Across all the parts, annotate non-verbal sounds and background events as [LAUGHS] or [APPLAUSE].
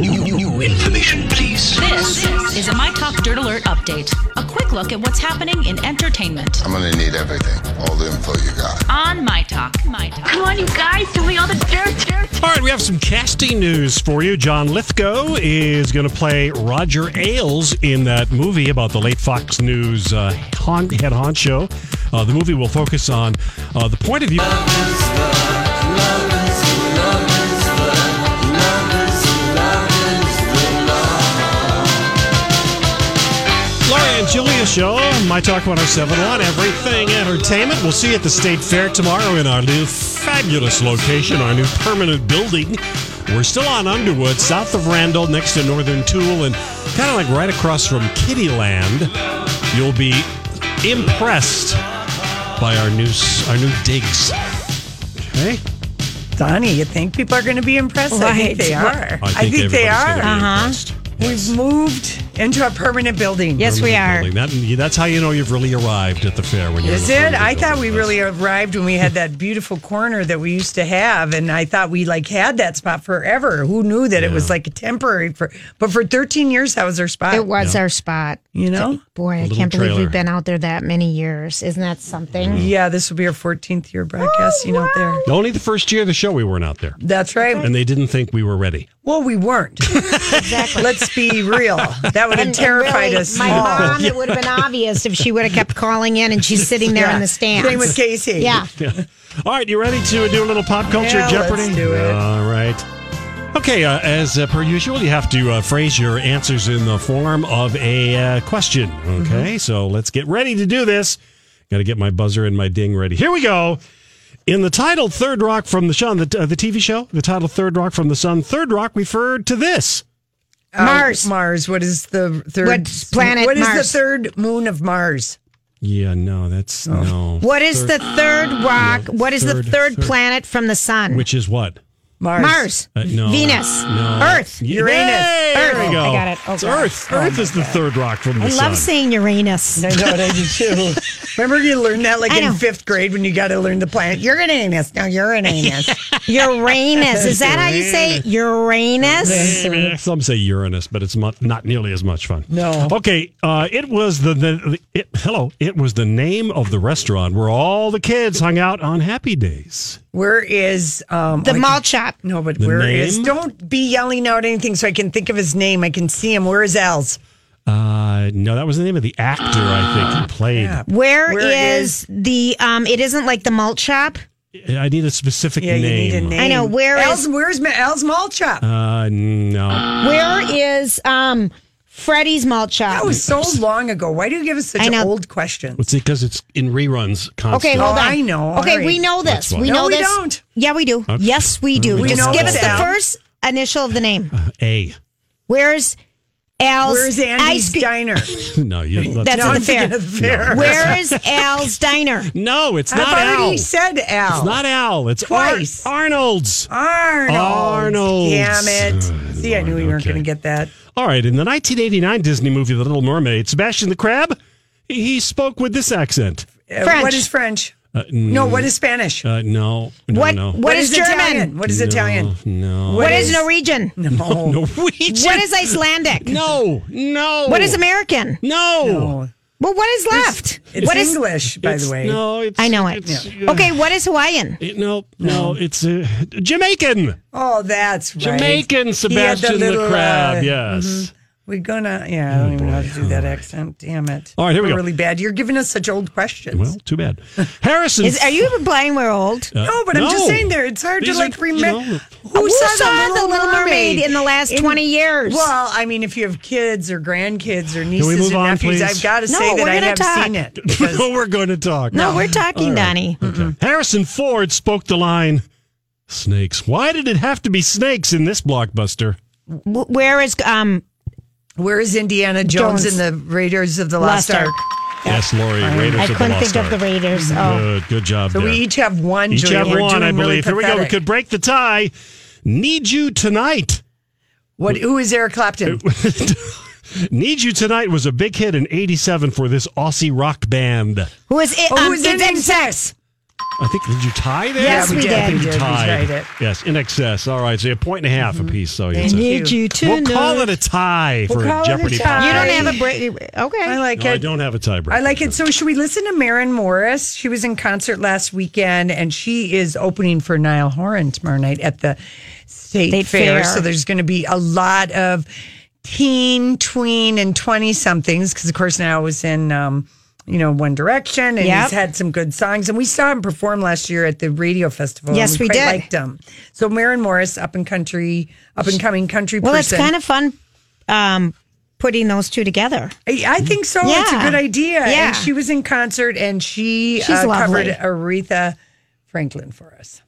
New, new, new information, please. This is a My Talk Dirt Alert update. A quick look at what's happening in entertainment I'm gonna need everything, all the info you got. on My Talk. My Talk. Come on, you guys, give me all the dirt, dirt. All right, we have some casting news for you. John Lithgow is going to play Roger Ailes in that movie about the late Fox News uh, hon- head honcho. Uh, the movie will focus on uh, the point of view. Show, My Talk 1071, Everything Entertainment. We'll see you at the State Fair tomorrow in our new fabulous location, our new permanent building. We're still on Underwood, south of Randall, next to Northern Tool, and kind of like right across from Kiddieland. You'll be impressed by our new our new digs. Okay, Donnie, you think people are going to be impressed? I think they are. I think, they are. gonna be uh-huh. impressed. We've moved into a permanent building. Yes, we are. Building. That, that's how you know you've really arrived at the fair when you're. Is it? permanent I thought building. we really arrived when we had that beautiful corner that we used to have, and I thought we like had that spot forever. Who knew that it was like a temporary for? But for 13 years, that was our spot. It was our spot. You know? Boy, I can't believe we've been out there that many years. Isn't that something? Mm-hmm. Yeah, this will be our 14th year broadcasting out there. Only the first year of the show we weren't out there, That's right. and they didn't think we were ready. Well, we weren't. Exactly. [LAUGHS] Let's be real. That would have And- and terrified really, us. My small. mom, it would have been obvious if she would have kept calling in and she's sitting there Yeah. in the stands. Same with Casey. Yeah. All right, you ready to do a little pop culture Yeah, Jeopardy? let's do it. All right. Okay, uh, as uh, per usual, you have to uh, phrase your answers in the form of a uh, question. Okay, so let's get ready to do this. Got to get my buzzer and my ding ready. Here we go. In the title "Third Rock from the Sun," the, uh, the TV show, the title "Third Rock from the Sun," Third Rock referred to this. Uh, Mars. Mars. What is the third What planet What is Mars? the third moon of Mars? Yeah, no, that's no. What is the third rock? What is the third- third, third- planet from the sun? Which is what? Mars. Mars. Uh, no. Venus. No. Earth. Uranus. Yay, There we go. I got it. Oh, it's God. Earth. Earth is the third rock from the I sun. I love saying Uranus. I know what I do too. [LAUGHS] Remember you learned that like I in know. fifth grade when you got to learn the planet. Uranus. No, Uranus. [LAUGHS] Uranus. Is that how you say Uranus? Some say Uranus, but it's not, not nearly as much fun. No. Okay. Uh, it was the, the it, hello. It was the name of the restaurant where all the kids hung out on Happy Days. Where is um The I malt can- shop. No, but The where is? name? Don't be yelling out anything so I can think of his name. I can see him. Where is Els? Uh, no, that was the name of the actor I think who played. Yeah. Where Where is the um it isn't like the malt shop? I need a specific Yeah, you name. need a name. I know, where Al's, is- Where's El's Al's malt shop? Uh, no. Where is um Freddy's malt shop? that was so long ago. Why do you give us such I know. old questions? It's because it's in reruns constantly. Okay, hold Oh, on. I know. Okay, All right. we know this. That's fine. We No, know we this. don't. Yeah, we do. Yes, we do. We Just give us the first initial of the name. Uh, A. Where's Al's Where's ice Andy's cream? diner? [LAUGHS] [LAUGHS] No, you. That's No, at I'm the fair. thinking the fair. Where is Al's [LAUGHS] diner? no, it's I've not Al. already said Al. It's not Al. It's Ar- Twice. Arnold's. Arnold. Arnold's. Damn it. Uh, see, I knew you weren't going to get that. All right, in the 1989 Disney movie The Little Mermaid, Sebastian the Crab, he he spoke with this accent. Uh, French. What is French? Uh, No, what is Spanish? Uh, no, no, What- no. what is German? Italian? What is no, Italian? No. what is Norwegian? [LAUGHS] No. [LAUGHS] Norwegian? What is Icelandic? No, no. What is American? No. No. Well, what is left? It's what is? English, by It's- the way. No, it's, I know it. it's, uh, Okay, what is Hawaiian? it- no, no, it's uh, Jamaican. Oh, that's right. Jamaican He had Sebastian the, little, Crab, uh, yes. We're gonna. Yeah, I don't even know how to do that accent. Damn it. All right, here we We're go. Really bad. You're giving us such old questions. Well, too bad. [LAUGHS] Harrison. Is, are you implying we're old? Uh, no, but I'm just saying there. It's hard These to are, like you remember. know, who, saw The Little Mermaid in the last 20 years? Well, I mean, if you have kids or grandkids or nieces we move on, nephews, please? I've got to No, say that we're I gonna have talk. seen it. because- [LAUGHS] no, we're going to talk. No, we're talking, Donnie. Harrison Ford spoke the line Snakes. Why did it have to be snakes in this blockbuster? Where is um Where is Indiana Jones, Jones. in the Raiders of the Lost, Lost Ark? Yes, Lori, Raiders I of the couldn't Lost think of the Ark. Raiders. Oh. Good, good job So there. we each have one. Each Julia. have We're one, I doing really believe. Here we go. We could break the tie. Need you tonight. What? Who is Eric Clapton? [LAUGHS] Need You Tonight was a big hit in 87 for this Aussie rock band. who is it? Oh, um, who is it's in sex? I think, did you tie there? Yes, Yeah, we we did. did. I think We you did. We tied. tied it. Yes, INXS. All right, so a point and a half apiece. So Thank it's a- you. Need you we'll tonight. call it a tie We'll for call it a Jeopardy. tie. You don't have a break. Okay. I like No, I don't have a tiebreaker. I like it. So should we listen to Maren Morris? She was in concert last weekend, and she is opening for Niall Horan tomorrow night at the State, State Fair. Fair. So there's going to be a lot of teen, tween, and twenty somethings because, of course, Niall was in. Um, you know, One Direction, and Yep. he's had some good songs. And we saw him perform last year at the radio festival. Yes, and we quite did. Liked him. So Maren Morris, up and country, up and coming country well, it's kind of fun um, putting those two together. I I think so. It's a good idea. Yeah. And she was in concert and she She's uh, covered Aretha Franklin for us.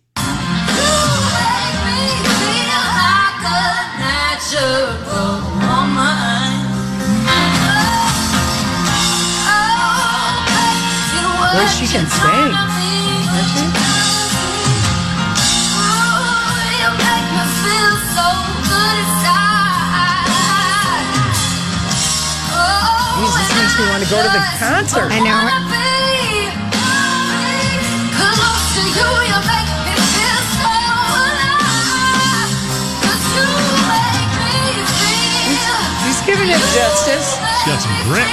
Boy, she can sing. Jeez, this makes me want to go to the concert. I know. She's giving it justice. She's got some grit.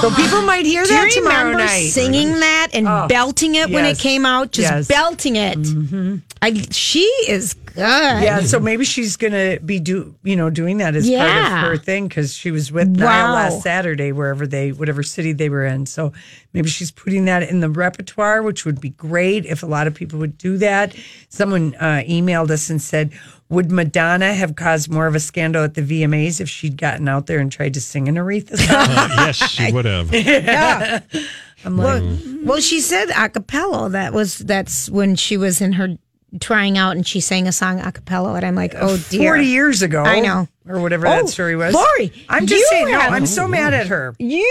So people might hear Do that you tomorrow remember night. singing that and Oh, belting it when it came out? Just Yes. belting it. I, she is good. Yeah, so maybe she's gonna be do you know doing that as Yeah. part of her thing because she was with Niall Wow. last Saturday wherever they whatever city they were in. So maybe she's putting that in the repertoire, which would be great if a lot of people would do that. Someone uh, emailed us and said, "Would Madonna have caused more of a scandal at the VMAs if she'd gotten out there and tried to sing an Aretha song?" [LAUGHS] Uh, yes, she would have. [LAUGHS] Yeah. I'm like, well, well, she said a cappella. That was that's when she was in her trying out and she sang a song a cappella. And I'm like, oh dear. forty years ago, I know. or whatever Oh, that story was. Lori, I'm just you saying, no, I'm so mad at her. You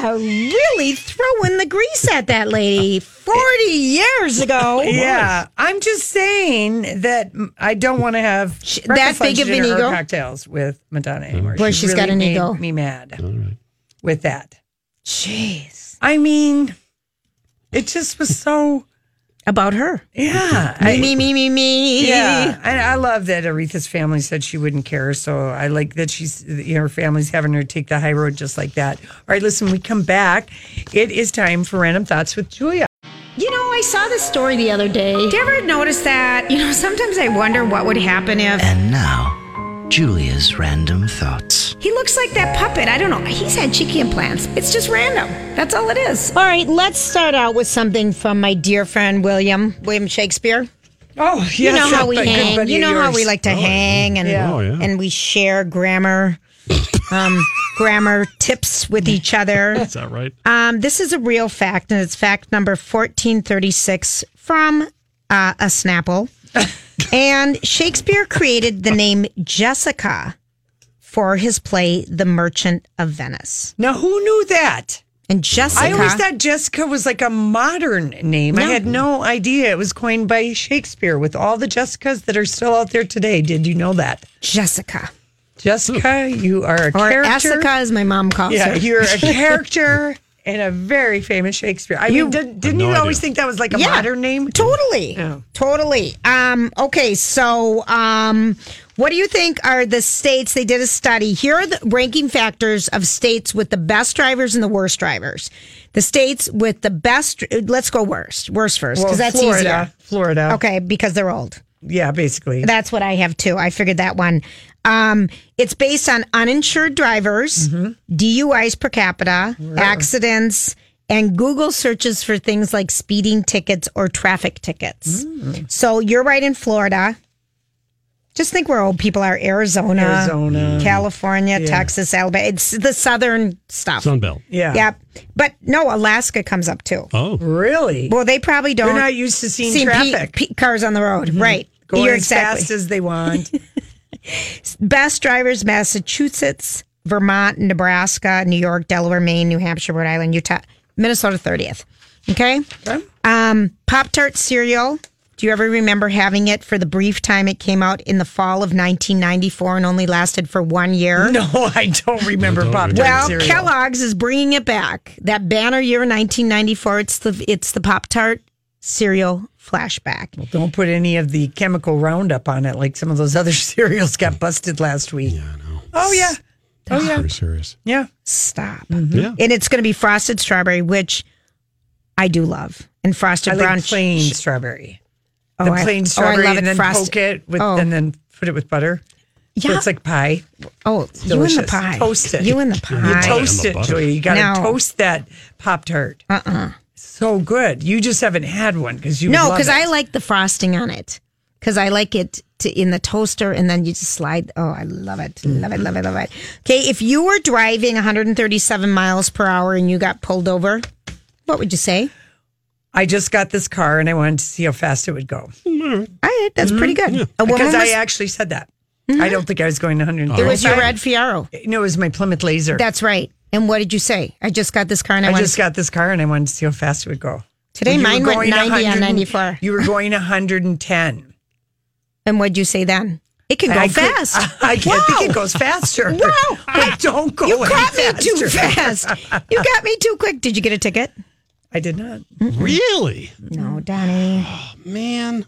are really throwing the grease at that lady 40 years ago. [LAUGHS] Yeah, I'm just saying that I don't want to have She- breakfast, that big lunch, of an dinner, ego? cocktails with Madonna mm-hmm. anymore. Well, She she's got really an made ego. Me mad with that. Jeez. I mean, it just was so. About her. Yeah, Me, I- me, me, me, me. Yeah, and I love that Aretha's family said she wouldn't care. So I like that she's, you know, her family's having her take the high road just like that. All right, listen, we come back. It is time for random thoughts with Julia. You know, I saw this story the other day. Did you ever notice that? You know, sometimes I wonder what would happen if And now, Julia's random thoughts. he looks like that puppet. I don't know. He's had cheeky implants. It's just random. That's all it is. All right, let's start out with something from my dear friend William, William Shakespeare. Oh, yes, you know how we hang. You know how we like to hang and Oh, yeah. and we share grammar [LAUGHS] um, grammar tips with each other. [LAUGHS] Is that right? Um, this is a real fact, and it's fact number 1436 from uh, a Snapple. And Shakespeare created the name Jessica for his play, The Merchant of Venice. Now, who knew that? And Jessica. I always thought Jessica was like a modern name. I had no idea it was coined by Shakespeare with all the Jessicas that are still out there today. Did you know that? Jessica. Jessica, you are a Or character. Jessica, as my mom calls Yeah, her. you're a [LAUGHS] character in a very famous Shakespeare. I mean, did, didn't no you always idea. think that was like a Yeah. modern name? Totally. Yeah. Totally. Um, okay, so um, what do you think are the states? They did a study. Here are the ranking factors of states with the best drivers and the worst drivers. The states with the best. Let's go worst. Worst first, because Well, that's Florida, easier. Florida. Okay, because they're old. Yeah, basically. That's what I have too. I figured that one. Um, it's based on uninsured drivers, mm-hmm. DUIs per capita, accidents, and Google searches for things like speeding tickets or traffic tickets. Mm. So you're right in Florida. Just think where old people are Arizona, Arizona. California, Texas, Alabama. It's the southern stuff. Sunbelt. yeah. Yep. But no, Alaska comes up too. Oh, Really? Well, they probably don't. They're not used to seeing see pe- traffic. pe- cars on the road. Mm-hmm. Right. Going You're as fast as they want. [LAUGHS] Best drivers Massachusetts, Vermont, Nebraska, New York, Delaware, Maine, New Hampshire, Rhode Island, Utah, Minnesota 30th. Okay? Um, Pop Tart cereal. Do you ever remember having it for the brief time it came out in the fall of 1994 and only lasted for one year? [LAUGHS] no, I don't remember Pop Tart Well, cereal. Kellogg's is bringing it back. That banner year 1994. It's the it's the Pop Tart cereal flashback. Don't put any of the chemical roundup on it like some of those other [LAUGHS] cereals got busted last week. Yeah, I know. Oh, yeah. Oh, yeah. pretty serious. Yeah. Stop. Yeah. And it's going to be frosted strawberry, which I do love, and frosted I brown like plain sh- strawberry. Oh, the I- plain oh, I strawberry love and it then frosted. poke it with, Oh. and then put it with butter. So Yeah. it's like pie. Oh, you and the pie. Toast it. You and the pie. You toast it, the. Julia. You got to No. toast that Pop Tart. Uh uh So good. You just haven't had one because you no, because because I like the frosting on it. Because I like it to, in the toaster, and then you just slide. Oh, I love it, love it, love it, love it. Okay, if you were driving 137 miles per hour and you got pulled over, what would you say? I just got this car and I wanted to see how fast it would go All right, that's pretty good. A woman Mm-hmm. because I was- actually said that. I don't think I was going 100. it was your red Fiero. No, it was my Plymouth Laser. That's right. And what did you say? I just got this car and I, I went. just got this car and I wanted to see how fast it would go. Today You were mine went going 90 on 94. You were going 110. And what'd you say then? It can go I could- fast. [LAUGHS] I, I Wow. think it goes faster. [LAUGHS] Wow. [LAUGHS] But don't go You any caught me too fast. You got me too quick. Did you get a ticket? I did not. Really? No, Donnie. Oh, man.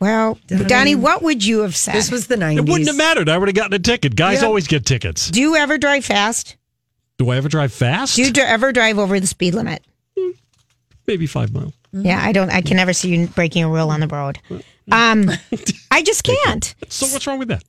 Well, Donnie, what would you have said? This was the 90s. It wouldn't have mattered. I would have gotten a ticket. Guys Yeah. always get tickets. Do you ever drive fast? Do I ever drive fast? Do you dr- ever drive over the speed limit? Maybe five miles. Yeah, I don't. I can never see you breaking a rule on the road. Um, [LAUGHS] I just can't. So what's wrong with that?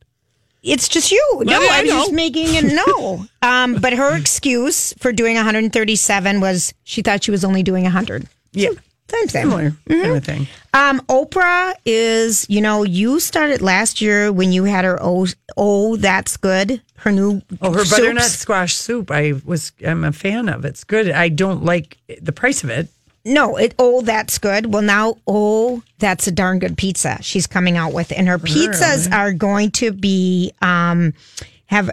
It's just you. No, I I was know. just making it [LAUGHS] no. Um, but her excuse for doing 137 was she thought she was only doing 100. Yeah. Same thing. Similar kind of thing. Um, Oprah is, you know, you started last year when you had her oh, oh that's good. Her new Oh, her soups. butternut squash soup. I was. I'm a fan of. It's good. I don't like the price of it. No, it oh that's good. Well now oh that's a darn good pizza she's coming out with, and her pizzas are going to be um have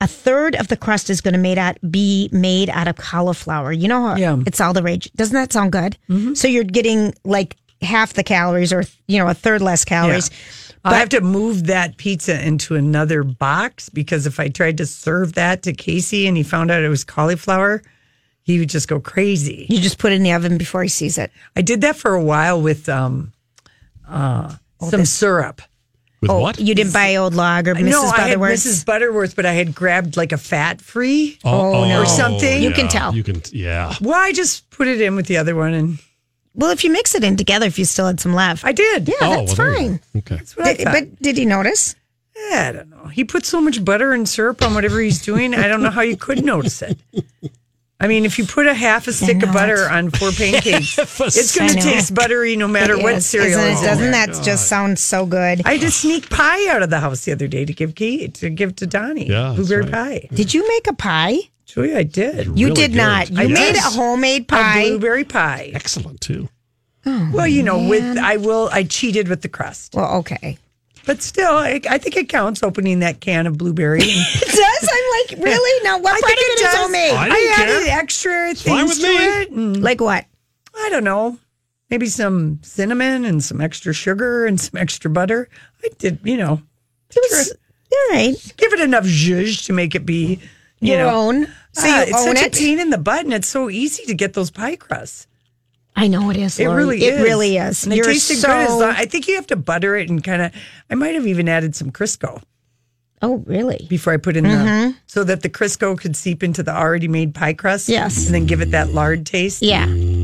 a third of the crust is going to made out be made out of cauliflower. You know Yeah. it's all the rage. Doesn't that sound good? So you're getting like half the calories, or you know a third less calories. I have to move that pizza into another box because if I tried to serve that to Casey and he found out it was cauliflower, he would just go crazy. You just put it in the oven before he sees it. I did that for a while with um, uh, some syrup. With Oh, what? you didn't buy old log or Mrs. Butterworth? No, I had Butterworth's? Mrs. Butterworth, but I had grabbed like a fat free. Oh, oh, no. Or something. You can tell. You can, yeah. Well, I just put it in with the other one, and Well, if you mix it in together, if you still had some left, I did. yeah, oh, that's well, there you fine. go. Okay. That's what I Did- thought. but did he notice? Yeah, I don't know. He put so much butter and syrup on whatever he's doing. I don't know how you could notice it. I mean, if you put a half a stick of butter on four [LAUGHS] pancakes, it's going to taste buttery no matter It what is, cereal isn't it? is in Doesn't there. that just sound so good? I had to sneak pie out of the house the other day to give Kate to give to Donnie. Yeah, that's blueberry right. pie. Did you make a pie? Julia, I did. You Really did good. not. You I made did. a homemade A pie. blueberry pie. Excellent, too. Oh, well, you know, with I will. I cheated with the crust, Well, okay. But still, I, I think it counts opening that can of blueberry. [LAUGHS] It does. I'm like, really? Now, what I part of think it it is does. homemade? I I added care. extra things to me. it. and- like what? I don't know. Maybe some cinnamon and some extra sugar and some extra butter. I did, you know, It was all right. give it enough zhuzh to make it be, you Your know. own. So Ah, you it's own such it. a pain in the butt, and it's so easy to get those pie crusts. I know it is. It really it is. It really is. And You're tasted so. good. As long, I think you have to butter it and kind of. I might have even added some Crisco. Oh, really? before I put in the mm-hmm. so that the Crisco could seep into the already made pie crust. Yes. and then give it that lard taste. Yeah.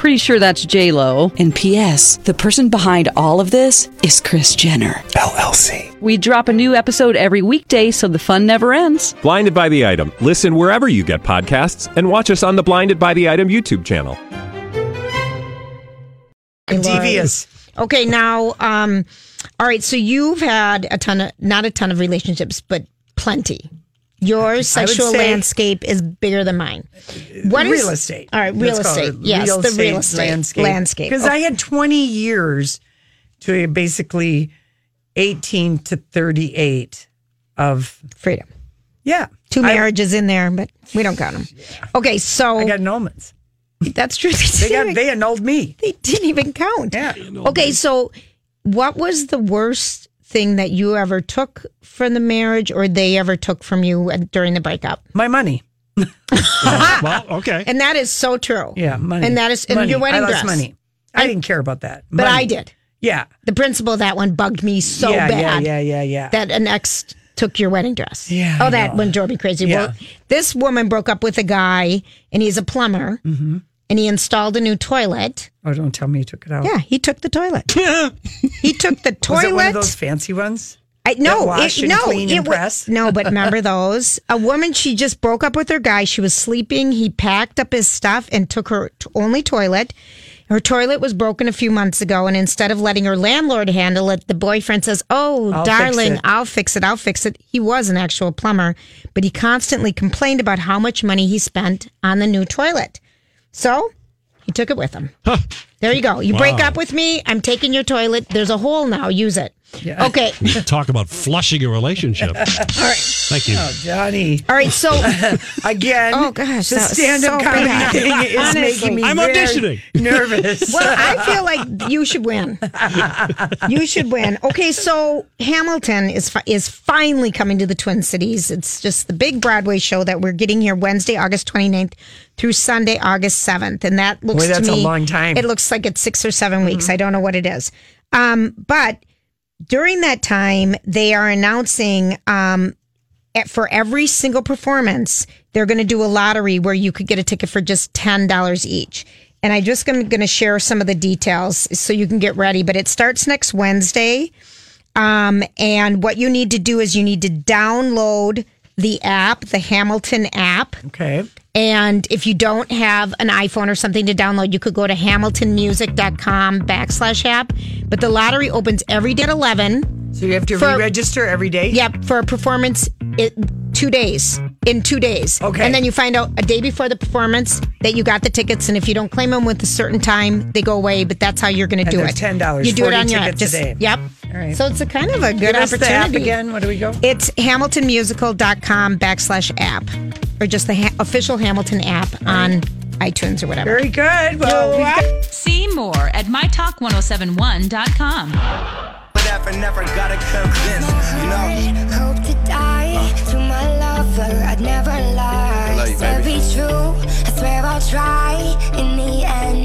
Pretty sure that's J Lo. And P.S. The person behind all of this is Kris Jenner LLC. We drop a new episode every weekday, so the fun never ends. Blinded by the item. Listen wherever you get podcasts, and watch us on the Blinded by the Item YouTube channel. Devious. Okay, now, um, all right. So you've had a ton of, not a ton of relationships, but plenty. Your sexual landscape is bigger than mine. Uh, what is real estate? All right, real Let's estate. Yes, real the estate real estate landscape. landscape. Because I had 20 years to basically 18 to 38 of freedom. Yeah. Two I- marriages in there, but we don't count them. Okay, so I got annulments. That's true. [LAUGHS] They got they annulled me. They didn't even count. Yeah. Okay, so what was the worst thing that you ever took from the marriage or they ever took from you during the breakup? My money. [LAUGHS] well, okay. And that is so true. Yeah, money. And that is and money. your wedding I lost dress. money. I didn't care about that. But Money. I did. Yeah. The principal of that one bugged me so yeah, bad Yeah, yeah, yeah, yeah. that an ex took your wedding dress. Yeah, Oh, that know. one drove me crazy. Well, this woman broke up with a guy and he's a plumber Mm-hmm. And he installed a new toilet. Oh, don't tell me he took it out. Yeah, he took the toilet. [LAUGHS] he took the toilet. Was it one of those fancy ones? I no, it, no, it and wa- press? no, but [LAUGHS] remember those? A woman, she just broke up with her guy. She was sleeping. He packed up his stuff and took her t- only toilet. Her toilet was broken a few months ago, and instead of letting her landlord handle it, the boyfriend says, "Oh, I'll darling, it." I'll fix it. I'll fix it." He was an actual plumber, but he constantly complained about how much money he spent on the new toilet. So he took it with him. There you go. You break up with me. I'm taking your toilet. There's a hole now. Use it. Yeah. Okay. [LAUGHS] Talk about flushing a relationship. [LAUGHS] All right. Thank you. Oh, Johnny. All right. So [LAUGHS] Again, Oh, gosh, the stand-up so comedy bad. thing is Honestly. making me I'm very auditioning. nervous. Well, I feel like you should win. You should win. Okay, so Hamilton is fi- is finally coming to the Twin Cities. It's just the big Broadway show that we're getting here Wednesday, August 29th through Sunday, August 7th. And that looks Boy, that's to a long time. It looks like it's 6 or 7 weeks. I don't know what it is. Um, but during that time, they are announcing um, at- for every single performance, they're going to do a lottery where you could get a ticket for just ten dollars each. And I just am going to share some of the details so you can get ready. But it starts next Wednesday. Um, and what you need to do is you need to download the app, the Hamilton app. okay. And if you don't have an iPhone or something to download, you could go to hamiltonmusic.com backslash app. But the lottery opens every day at 11. So you have to For- re-register every day. Yep, for a performance it, two days. In two days. Okay. And then you find out a day before the performance that you got the tickets. And if you don't claim them with a certain time, they go away. But that's how you're going to do it. $10, You do it on your app. tickets a day. Yep. All right. So it's a kind of a good Give us the app opportunity. again. Where do we go? It's hamiltonmusical.com backslash app or just the ha- official Hamilton app on iTunes or whatever. Very good. Well, we See more at mytalk1071.com. Never, never gotta convince, you know. Hope to die to my lover. I'd never lie. love you, To baby. be true, I swear I'll try. In the end,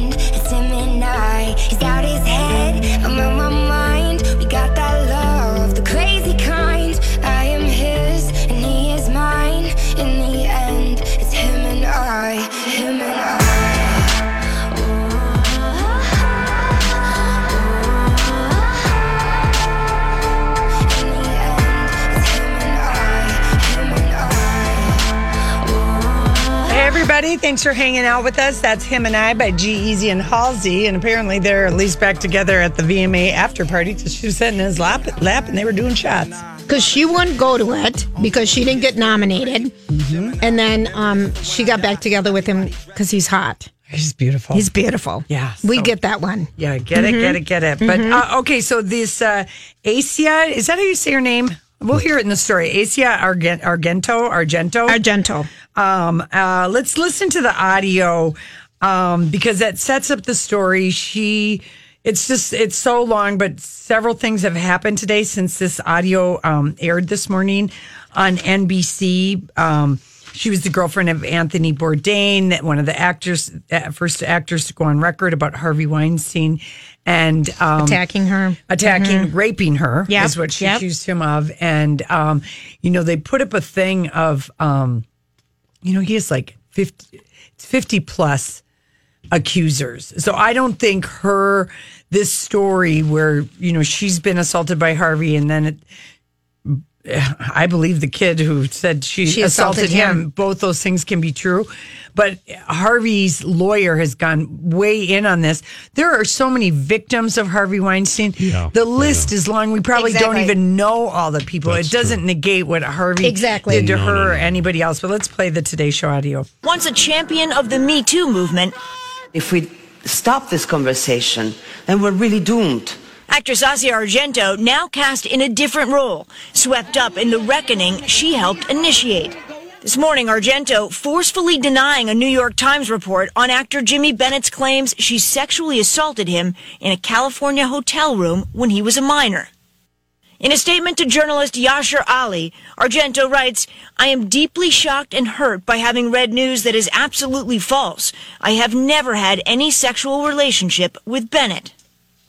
everybody. Thanks for hanging out with us. That's Him and I by G-Eazy and Halsey. And apparently they're at least back together at the VMA after party because she was sitting in his lap, lap and they were doing shots. Because she wouldn't go to it because she didn't get nominated. Mm-hmm. And then um, she got back together with him because he's hot. He's beautiful. He's beautiful. Yeah. We get that one. Yeah, get it, Mhm. get it, get it. But Mhm. uh, okay, so this uh, Asia, is that how you say her name? We'll hear it in the story. Asia Argento, Argento, Argento. Um, uh, let's listen to the audio um, because that sets up the story. She, it's just, it's so long, but several things have happened today since this audio um, aired this morning on NBC. Um, she was the girlfriend of Anthony Bourdain, that one of the actors, uh, first actors to go on record about Harvey Weinstein and um, Attacking her. attacking, Mhm. raping her Yep, is what she yep. accused him of. And, um, you know, they put up a thing of, um, you know, he has like 50, 50 plus accusers. So I don't think her, this story where, you know, she's been assaulted by Harvey and then it, [SIGHS] I believe the kid who said she, She assaulted, assaulted him. him. Both those things can be true. But Harvey's lawyer has gone way in on this. There are so many victims of Harvey Weinstein. Yeah, the list is long. We probably don't even know all the people. That's it doesn't negate what Harvey Exactly. did to No, her no, or anybody else. But let's play the Today Show audio. Once a champion of the Me Too movement, If we stop this conversation, then we're really doomed. Actress Asia Argento now cast in a different role, swept up in the reckoning she helped initiate. This morning, Argento forcefully denying a New York Times report on actor Jimmy Bennett's claims she sexually assaulted him in a California hotel room when he was a minor. In a statement to journalist Yashar Ali, Argento writes, I am deeply shocked and hurt by having read news that is absolutely false. I have never had any sexual relationship with Bennett.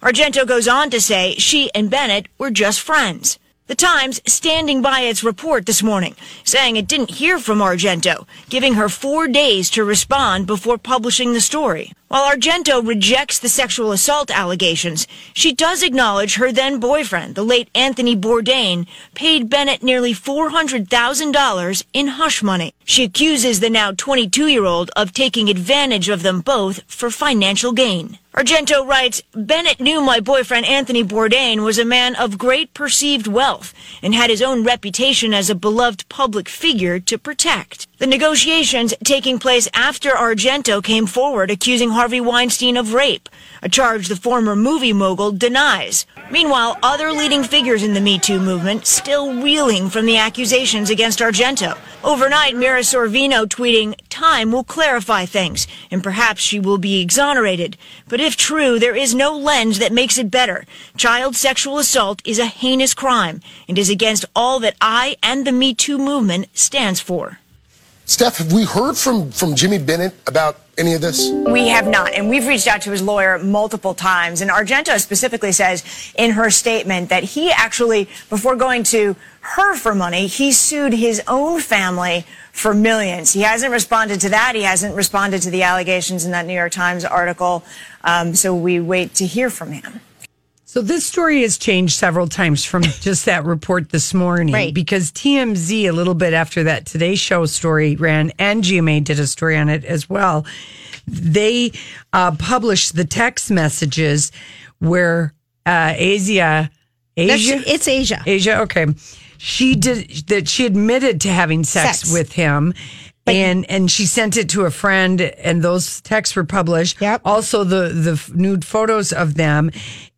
Argento goes on to say she and Bennett were just friends. The Times standing by its report this morning, saying it didn't hear from Argento, giving her four days to respond before publishing the story. While Argento rejects the sexual assault allegations, she does acknowledge her then boyfriend, the late Anthony Bourdain, paid Bennett nearly $400,000 in hush money. She accuses the now 22 year old of taking advantage of them both for financial gain. Argento writes, Bennett knew my boyfriend Anthony Bourdain was a man of great perceived wealth and had his own reputation as a beloved public figure to protect. The negotiations taking place after Argento came forward accusing Harvey Weinstein of rape, a charge the former movie mogul denies. Meanwhile, other leading figures in the Me Too movement still reeling from the accusations against Argento. Overnight, Mira Sorvino tweeting, Time will clarify things, and perhaps she will be exonerated. But if true, there is no lens that makes it better. Child sexual assault is a heinous crime and is against all that I and the Me Too movement stands for. Steph, have we heard from, from Jimmy Bennett about any of this? We have not, and we've reached out to his lawyer multiple times. And Argento specifically says in her statement that he actually, before going to her for money, he sued his own family for millions. He hasn't responded to that. He hasn't responded to the allegations in that New York Times article. Um, so we wait to hear from him. So this story has changed several times from [LAUGHS] just that report this morning Right. because TMZ a little bit after that Today Show story ran and GMA did a story on it as well. They uh, published the text messages where uh, Asia, That's- Asia, it's Asia. Asia, okay, she did that. She admitted to having sex, Sex. with him. And and she sent it to a friend, and those texts were published. Yep. Also, the the nude photos of them,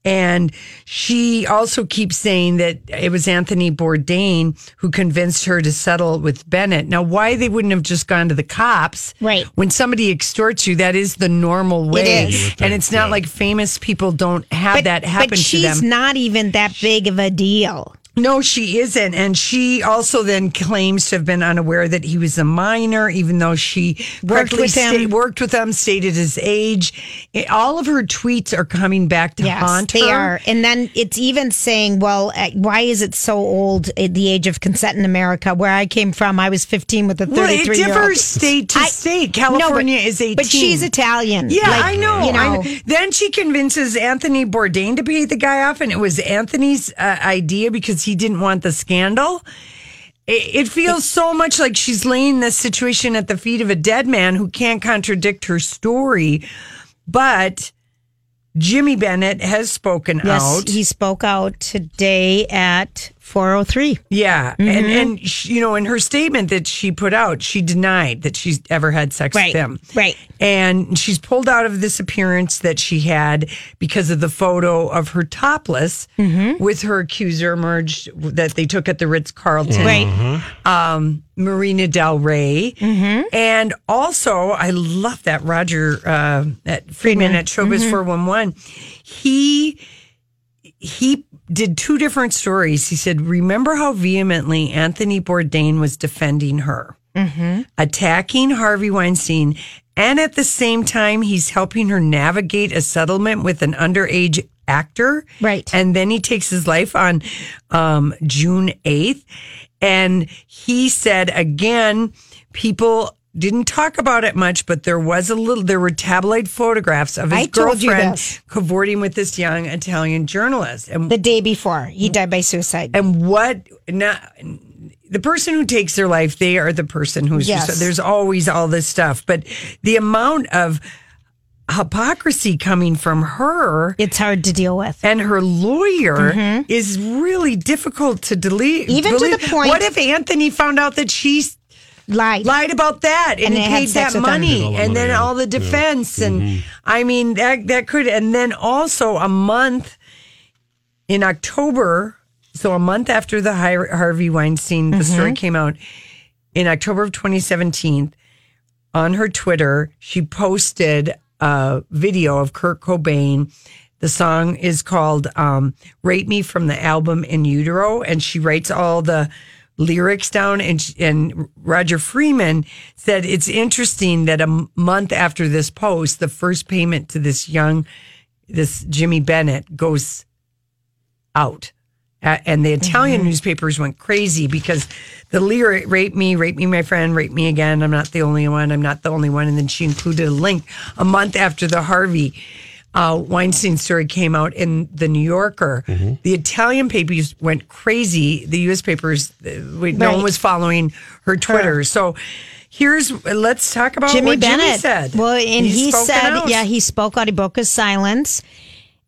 and she also keeps saying that it was Anthony Bourdain who convinced her to settle with Bennett. Now, why they wouldn't have just gone to the cops? Right. When somebody extorts you, that is the normal way, is. You would and it's not like famous people don't have that happen but to she's not even that big of a deal. No, she isn't. And she also then claims to have been unaware that he was a minor, even though she Worked with him. sta- worked with him, stated his age. It- all of her tweets are coming back to haunt they her. are. And then it's even saying, well, uh, why is it so old at the age of consent in America? Where I came from, I was 15 with a 33 Well, it year old. differs state to state. California is 18. But she's Italian. Yeah, Like, I know. You I know, know. Then she convinces Anthony Bourdain to pay the guy off, and it was Anthony's uh, idea because he didn't want the scandal. it, it feels so much like she's laying this situation at the feet of a dead man who can't contradict her story. But Jimmy Bennett has spoken Yes, out. he spoke out today at 403. Yeah, and Mhm. and she, you know, in her statement that she put out, she denied that she's ever had sex Right, with him. right. and she's pulled out of this appearance that she had because of the photo of her topless Mm-hmm. with her accuser emerged that they took at the Ritz Carlton, Right. Um, Marina Del Rey, Mm-hmm. and also I love that Roger uh, at Friedman at Showbiz Mhm. four one one. He he did two different stories. He said, "Remember how vehemently Anthony Bourdain was defending her." Mm-hmm. attacking Harvey Weinstein. And at the same time, he's helping her navigate a settlement with an underage actor. Right. And then he takes his life on um, June 8th. And he said again, people didn't talk about it much, but there was a little, there were tabloid photographs of his I girlfriend cavorting with this young Italian journalist. And The day before, he died by suicide. and what not the person who takes their life, they are the person who's Yes. there's always all this stuff. But the amount of hypocrisy coming from her It's hard to deal with. and her lawyer is really difficult to delete. Mm-hmm. Even to the point- What if Anthony found out that she's lied lied about that and, And he had paid that with money Paid all the and money, then yeah. all the Yeah. defense and Mhm. I mean that that could and then also a month in October so a month after the Harvey Weinstein the story came out in October of 2017 on her Twitter she posted a video of Kurt Cobain the song is called um, "Rape Me" from the album "In Utero," and she writes all the lyrics down. And and Roger Friedman said it's interesting that a month after this post, the first payment to this young, this Jimmy Bennett goes out. Uh, and the Italian newspapers went crazy because the lyric "Rape me, rape me, my friend, rape me again." I'm not the only one. I'm not the only one. And then she included a link a month after the Harvey uh, Weinstein story came out in the New Yorker. The Italian papers went crazy. The U.S. papers, uh, we, no one was following her Twitter. So here's let's talk about Jimmy what Bennett Jimmy said. Well, and He's he said, out. yeah, he spoke out. He broke his silence.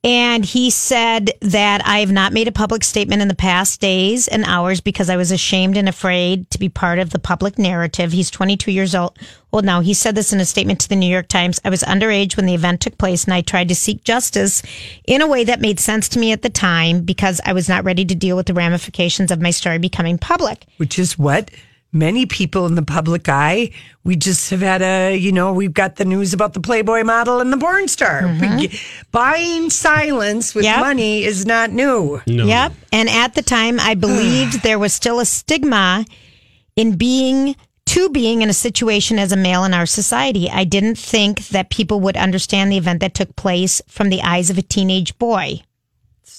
And he said that I have not made a public statement in the past days and hours because I was ashamed and afraid to be part of the public narrative. He's 22 years old. Well, now he said this in a statement to the New York Times. I was underage when the event took place and I tried to seek justice in a way that made sense to me at the time because I was not ready to deal with the ramifications of my story becoming public. which is what many people in the public eye we just have had a you know we've got the news about the playboy model and the porn star We- mm-hmm. buying silence with Yep. money is not new No. Yep. And at the time, I [SIGHS] believed there was still a stigma in being to being in a situation as a male in our society. I didn't think that people would understand the event that took place from the eyes of a teenage boy.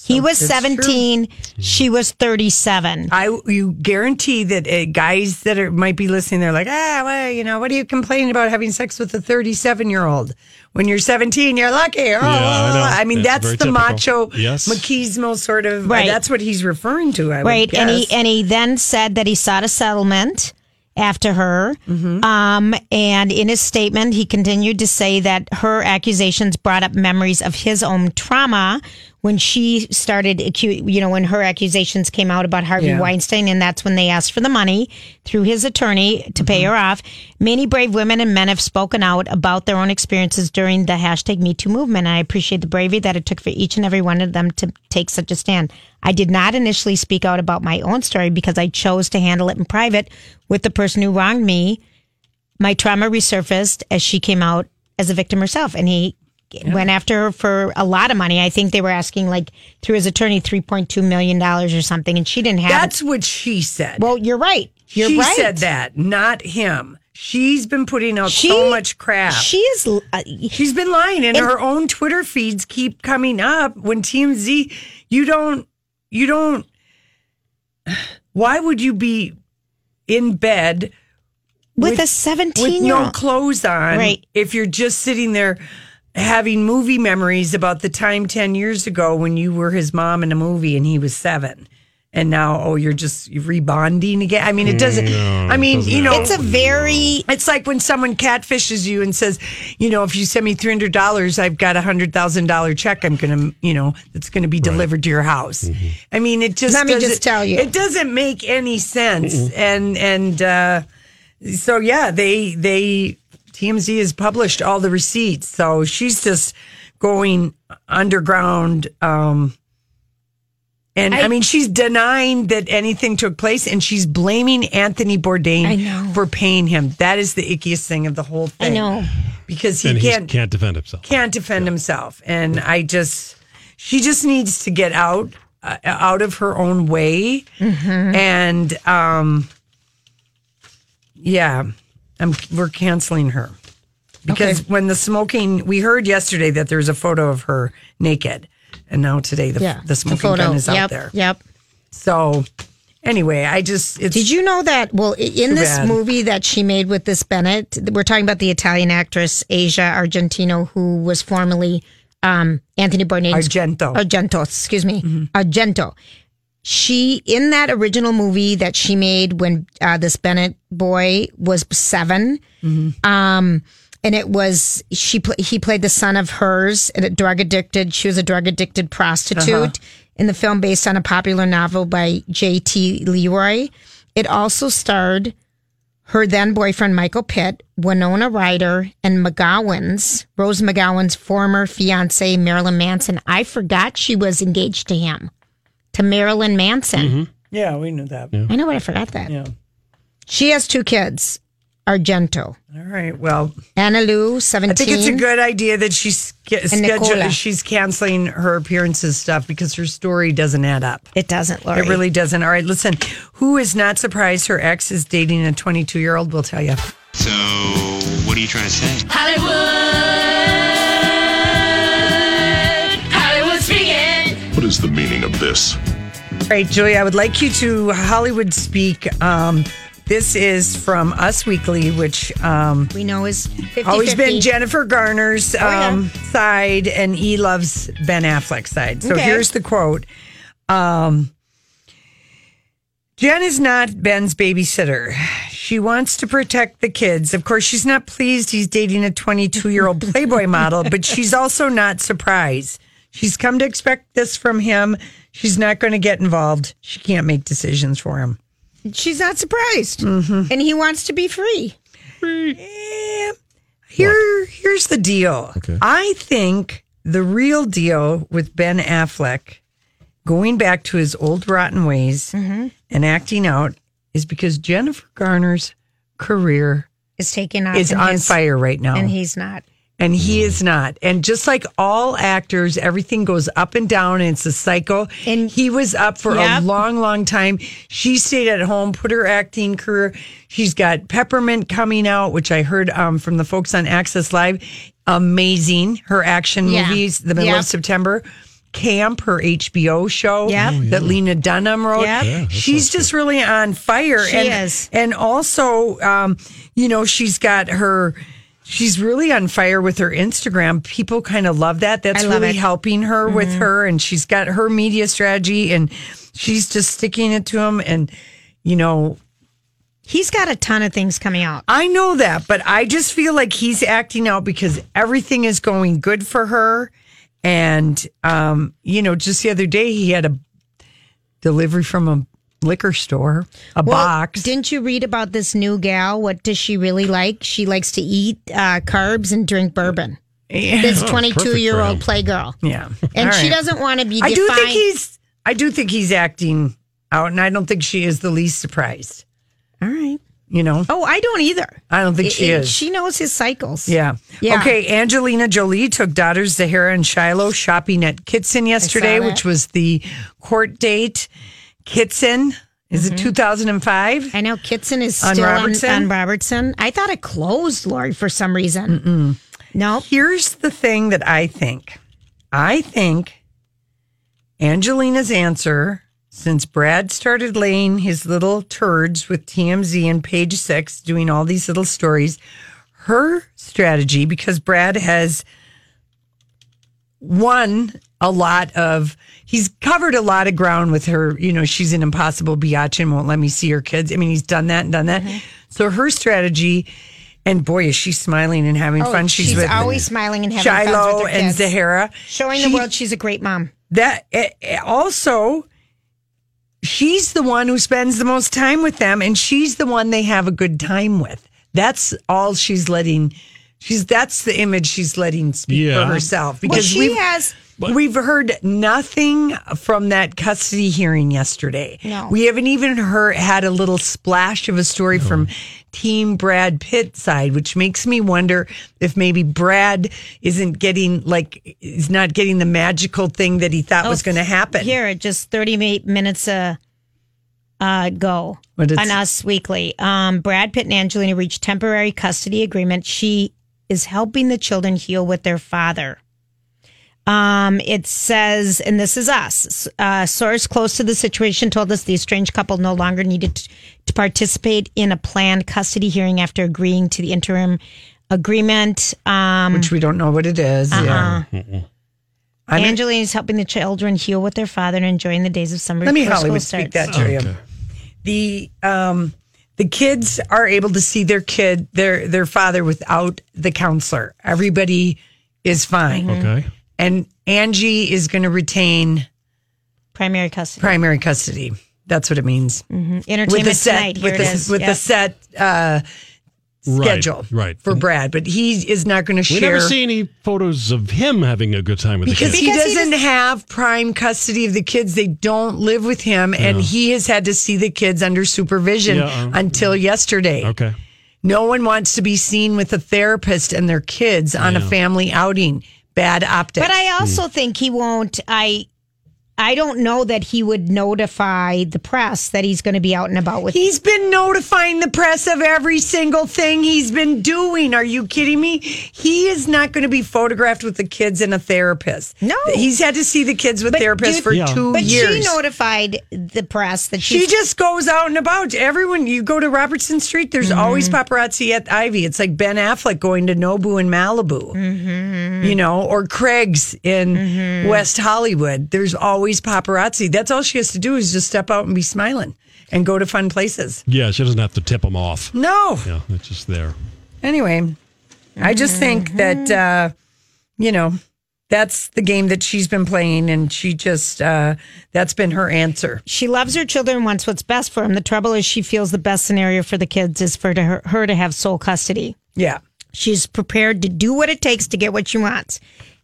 He was that's 17, she was 37. I you guarantee that uh, guys that are might be listening, they're like, ah, well, you know, what are you complaining about having sex with a 37 year old? When you're 17, you're lucky. Oh, I know. mean, It's that's the typical. macho Yes. machismo sort of. Right. That's what he's referring to. I right and he and he then said that he sought a settlement after her um, and in his statement he continued to say that her accusations brought up memories of his own trauma when she started you know when her accusations came out about Harvey Yeah. Weinstein and that's when they asked for the money through his attorney to pay mm-hmm. her off. Many brave women and men have spoken out about their own experiences during the hashtag me too movement and i appreciate the bravery that it took for each and every one of them to take such a stand. I did not initially speak out about my own story because i chose to handle it in private with the person who wronged me. My trauma resurfaced as she came out as a victim herself and he went after her for a lot of money i think they were asking like through his attorney 3.2 million dollars or something and she didn't have That's it. what she said. well you're right you're she right said that, not him. She's been putting out She- so much crap. she is uh, She's been lying, and And- her own Twitter feeds keep coming up. When TMZ, you don't, you don't. Why would you be in bed with, a 17 with year no old clothes on? Right. If you're just sitting there having movie memories about the time ten years ago when you were his mom in a movie and he was seven. and now oh you're just rebonding again. I mean it doesn't. No, I mean doesn't you know It's a very. It's like when someone catfishes you and says, you know, if you send me three hundred dollars, I've got a hundred thousand dollar check. I'm gonna, you know, that's gonna be delivered to your house. I mean, it just Let me just tell you. it doesn't make any sense. And and uh, so yeah, they they TMZ has published all the receipts. So she's just going underground. Um, and I, I- mean, she's denying that anything took place, and she's blaming Anthony Bourdain for paying him. That is the ickiest thing of the whole thing. I thing. know. because he and can't can't defend himself. can't defend himself, and I just she just needs to get out uh, out of her own way, Mm-hmm. and um, yeah, I'm we're canceling her because Okay. when the smoking, we heard yesterday that there's a photo of her naked, and now today the Yeah, the smoking photo. gun is out Yep, there. Yep. So anyway, I just it's Did you know that? Well, in this bad. movie that she made with this Bennett, we're talking about the Italian actress Asia Argentino, who was formerly um, Anthony Bourdain's Argento. Argento, excuse me, Argento. She in that original movie that she made when uh, this Bennett boy was 7 um, and it was she pl- he played the son of hers and a drug addicted. She was a drug addicted prostitute Uh-huh. in the film based on a popular novel by J.T. Leroy. It also starred her then boyfriend Michael Pitt, Winona Ryder, and McGowan's Rose McGowan's former fiance Marilyn Manson. I forgot she was engaged to him, to Marilyn Manson. Mm-hmm. yeah, we knew that. I know, but I forgot that. Yeah. She has two kids, Argento. All right. Well, Anna Lou, 17. I think it's a good idea that she's sch- schedule, she's canceling her appearances stuff because her story doesn't add up. It doesn't, Lori. It really doesn't. All right, listen. Who is not surprised her ex is dating a 22 year old? We'll tell you. So, what are you trying to say? Hollywood, is the meaning of this? All right, Julie, I would like you to Hollywood speak. Um, this is from Us Weekly, which um, we know is 50 always been Jennifer Garner's Oh, yeah. um, side, and E loves Ben Affleck's side. So Okay. here's the quote. Um, Jen is not Ben's babysitter. She wants to protect the kids. Of course, she's not pleased he's dating a 22 year old Playboy model, but she's also not surprised. She's come to expect this from him. She's not going to get involved. She can't make decisions for him. She's not surprised, Mm-hmm. and he wants to be free. Here, here's the deal. I think the real deal with Ben Affleck going back to his old rotten ways Mm-hmm. and acting out is because Jennifer Garner's career Is taking off. is on his- fire right now. and he's not. And he is not. And just like all actors, everything goes up and down and it's a cycle. And he was up for a long, long time. She stayed at home, put her acting career. She's got Peppermint coming out, which I heard um, from the folks on Access Live. Amazing. Her action Yeah. movies, the middle Yep. of September. Camp, her HBO show Yep. Oh, that Lena Dunham wrote. Yep. Yeah, She's just really on fire. She and, is. And also, um, you know, she's got her. She's really on fire with her Instagram. People kind of love that. That's I love really it. helping her with Mhm. her. And she's got her media strategy and she's just sticking it to him. And, you know, He's got a ton of things coming out. I know that, but I just feel like he's acting out because everything is going good for her. And, um, you know, just the other day he had a delivery from a liquor store, a Well, box. Didn't you read about this new gal? What does she really like? She likes to eat uh, carbs and drink bourbon. Yeah. This Oh, 22 year old perfect playgirl. Yeah. And All she doesn't want to be I do think he's I do think he's acting out and I don't think she is the least surprised. All right. You know? Oh, I don't either. I don't think she It- it- is. She knows his cycles. Yeah. Yeah. Okay. Angelina Jolie took daughters Zahara and Shiloh shopping at Kitson yesterday, which was the court date. Kitson is it 2005? Mm-hmm. I know Kitson is On still on Robertson? on, Robertson. I thought it closed, Lori, for some reason. No. Here's the thing that I think. I think Angelina's answer, since Brad started laying his little turds with TMZ and page six, doing all these little stories, her strategy, because Brad has won a lot of he's covered a lot of ground with her you know she's an impossible biatch and won't let me see her kids. I mean he's done that and done that. So her strategy and boy is she smiling and having Oh, fun. She's, she's with always smiling and having fun with her and kids. zahara. Showing She- the world she's a great mom. that eh, eh, also she's the one who spends the most time with them and she's the one they have a good time with. That's all she's letting she's that's the image she's letting speak Yeah. for herself. Well, because she we've, has- we've heard nothing from that custody hearing yesterday No. we haven't even heard had a little splash of a story from team brad pitt side which makes me wonder if maybe brad isn't getting like is not getting the magical thing that he thought was Oh, going to happen Here, just 38 minutes uh, uh, ago on Us Weekly. Um, Brad Pitt and Angelina reached temporary custody agreement. She is helping the children heal with their father. Um, it says, and this is us. Uh, source close to the situation told us the estranged couple no longer needed to, to participate in a planned custody hearing after agreeing to the interim agreement. Um, which we don't know what it is. Yeah. uh-uh. I'm- Angelina is helping the children heal with their father and enjoying the days of summer. Let me Hollywood school speak starts. that, Julia. The um the kids are able to see their kid their their father without the counselor. Everybody is fine. Okay. And Angie is going to retain primary custody. Primary custody. That's what it means. Mm-hmm. With the Entertainment set tonight. Here with it the is. with the set uh schedule right. for Brad, but he is not going to share. We share never see any photos of him having a good time with because the kids. Because he doesn't have prime custody of the kids. They don't live with him, and Yeah. he has had to see the kids under supervision Yeah, uh, until yesterday. Okay. No one wants to be seen with a therapist and their kids on a family outing. Bad optics. But I also think he won't. I I don't know that he would notify the press that he's going to be out and about with. He's been notifying the press of every single thing he's been doing. Are you kidding me? He is not going to be photographed with the kids and a therapist. No. He's had to see the kids with But therapists do- for Yeah. two but years. But she notified the press that She she's just goes out and about. Everyone, you go to Robertson Street, there's Mm-hmm. always paparazzi at Ivy. It's like Ben Affleck going to Nobu in Malibu, Mm-hmm. you know, or Craig's in West Hollywood. There's always paparazzi. That's all she has to do is just step out and be smiling and go to fun places. Yeah, she doesn't have to tip them off. No. Yeah, it's just there. Anyway, I just think that, uh, you know, that's the game that she's been playing, and she just, uh, that's been her answer. she loves her children wants what's best for them. The trouble is, she feels the best scenario for the kids is for to her, her to have sole custody. Yeah. She's prepared to do what it takes to get what she wants.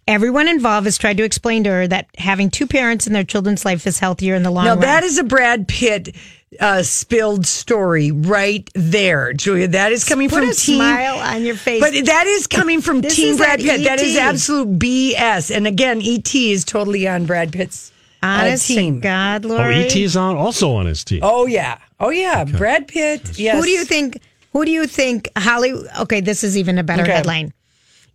Everyone involved has tried to explain to her that having two parents in their children's life is healthier in the long Now run. Now, that is a Brad Pitt uh, spilled story right there, Julia. That is coming Put from a Team. smile on your face. But that is coming from [LAUGHS] This Team Brad at Pitt. That is absolute BS. And again, ET is totally on Brad Pitt's uh, Honest to team. God, Lord. Oh, ET is on also on his team. Oh yeah, oh yeah, Brad Pitt. Yes. Who do you think? Who do you think Holly? Okay, this is even a better Okay. headline.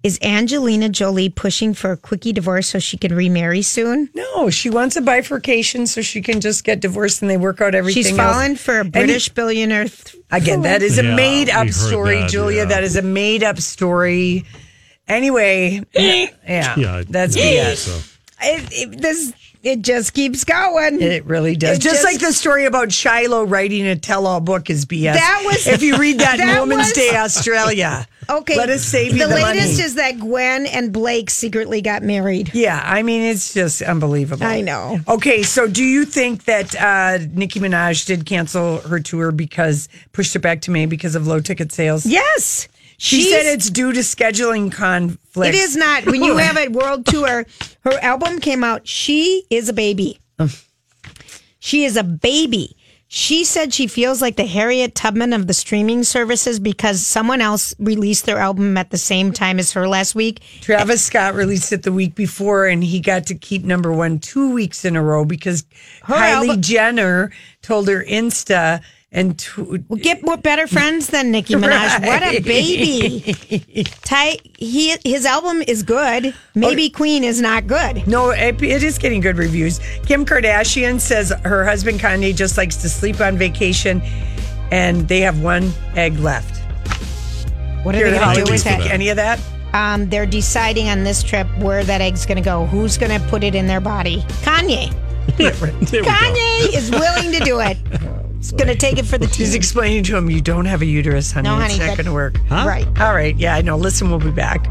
Is Angelina Jolie pushing for a quickie divorce so she can remarry soon? No, she wants a bifurcation so she can just get divorced and they work out everything. She's else. fallen for a And British billionaire. th- Again, that is a Yeah, made up story, that, Julia. yeah. That is a made up story. Anyway, eh. yeah, Yeah, that's yeah, BS. so. It, it- this it just keeps going. It really does. It just, just- like the story about Shiloh writing a tell-all book is BS. That was- if you read that, in [LAUGHS] that Women's was- Day Australia. Okay, let us save you the the, latest money. is that Gwen and Blake secretly got married. yeah, I mean it's just unbelievable. I know. Okay, so do you think that uh, Nicki Minaj did cancel her tour because pushed it back to May because of low ticket sales? Yes, She She's- said it's due to scheduling conflicts. It is not. When you [LAUGHS] have a world tour, her album came out. She is a baby. She is a baby. She said she feels like the Harriet Tubman of the streaming services because someone else released their album at the same time as her last week. Travis Scott released it the week before, and he got to keep number one two weeks in a row because Her Kylie album- Jenner told her Insta and t- Get more better friends than Nicki Minaj. What a [LAUGHS] baby! Ty, he his album is good. Maybe Queen is not good. no, it, it is getting good reviews. Kim Kardashian says her husband Kanye just likes to sleep on vacation, and they have one egg left. What are Here, they going to do with that? any of that? um, they're deciding on this trip where that egg's going to go. Who's going to put it in their body? Kanye. [LAUGHS] There we go. Kanye is willing to do it. [LAUGHS] He's going to take it for the team. She's explaining to him, you don't have a uterus, honey. No, honey, it's not that- going to work. Huh? Right. All right. Yeah, I know. Listen, we'll be back.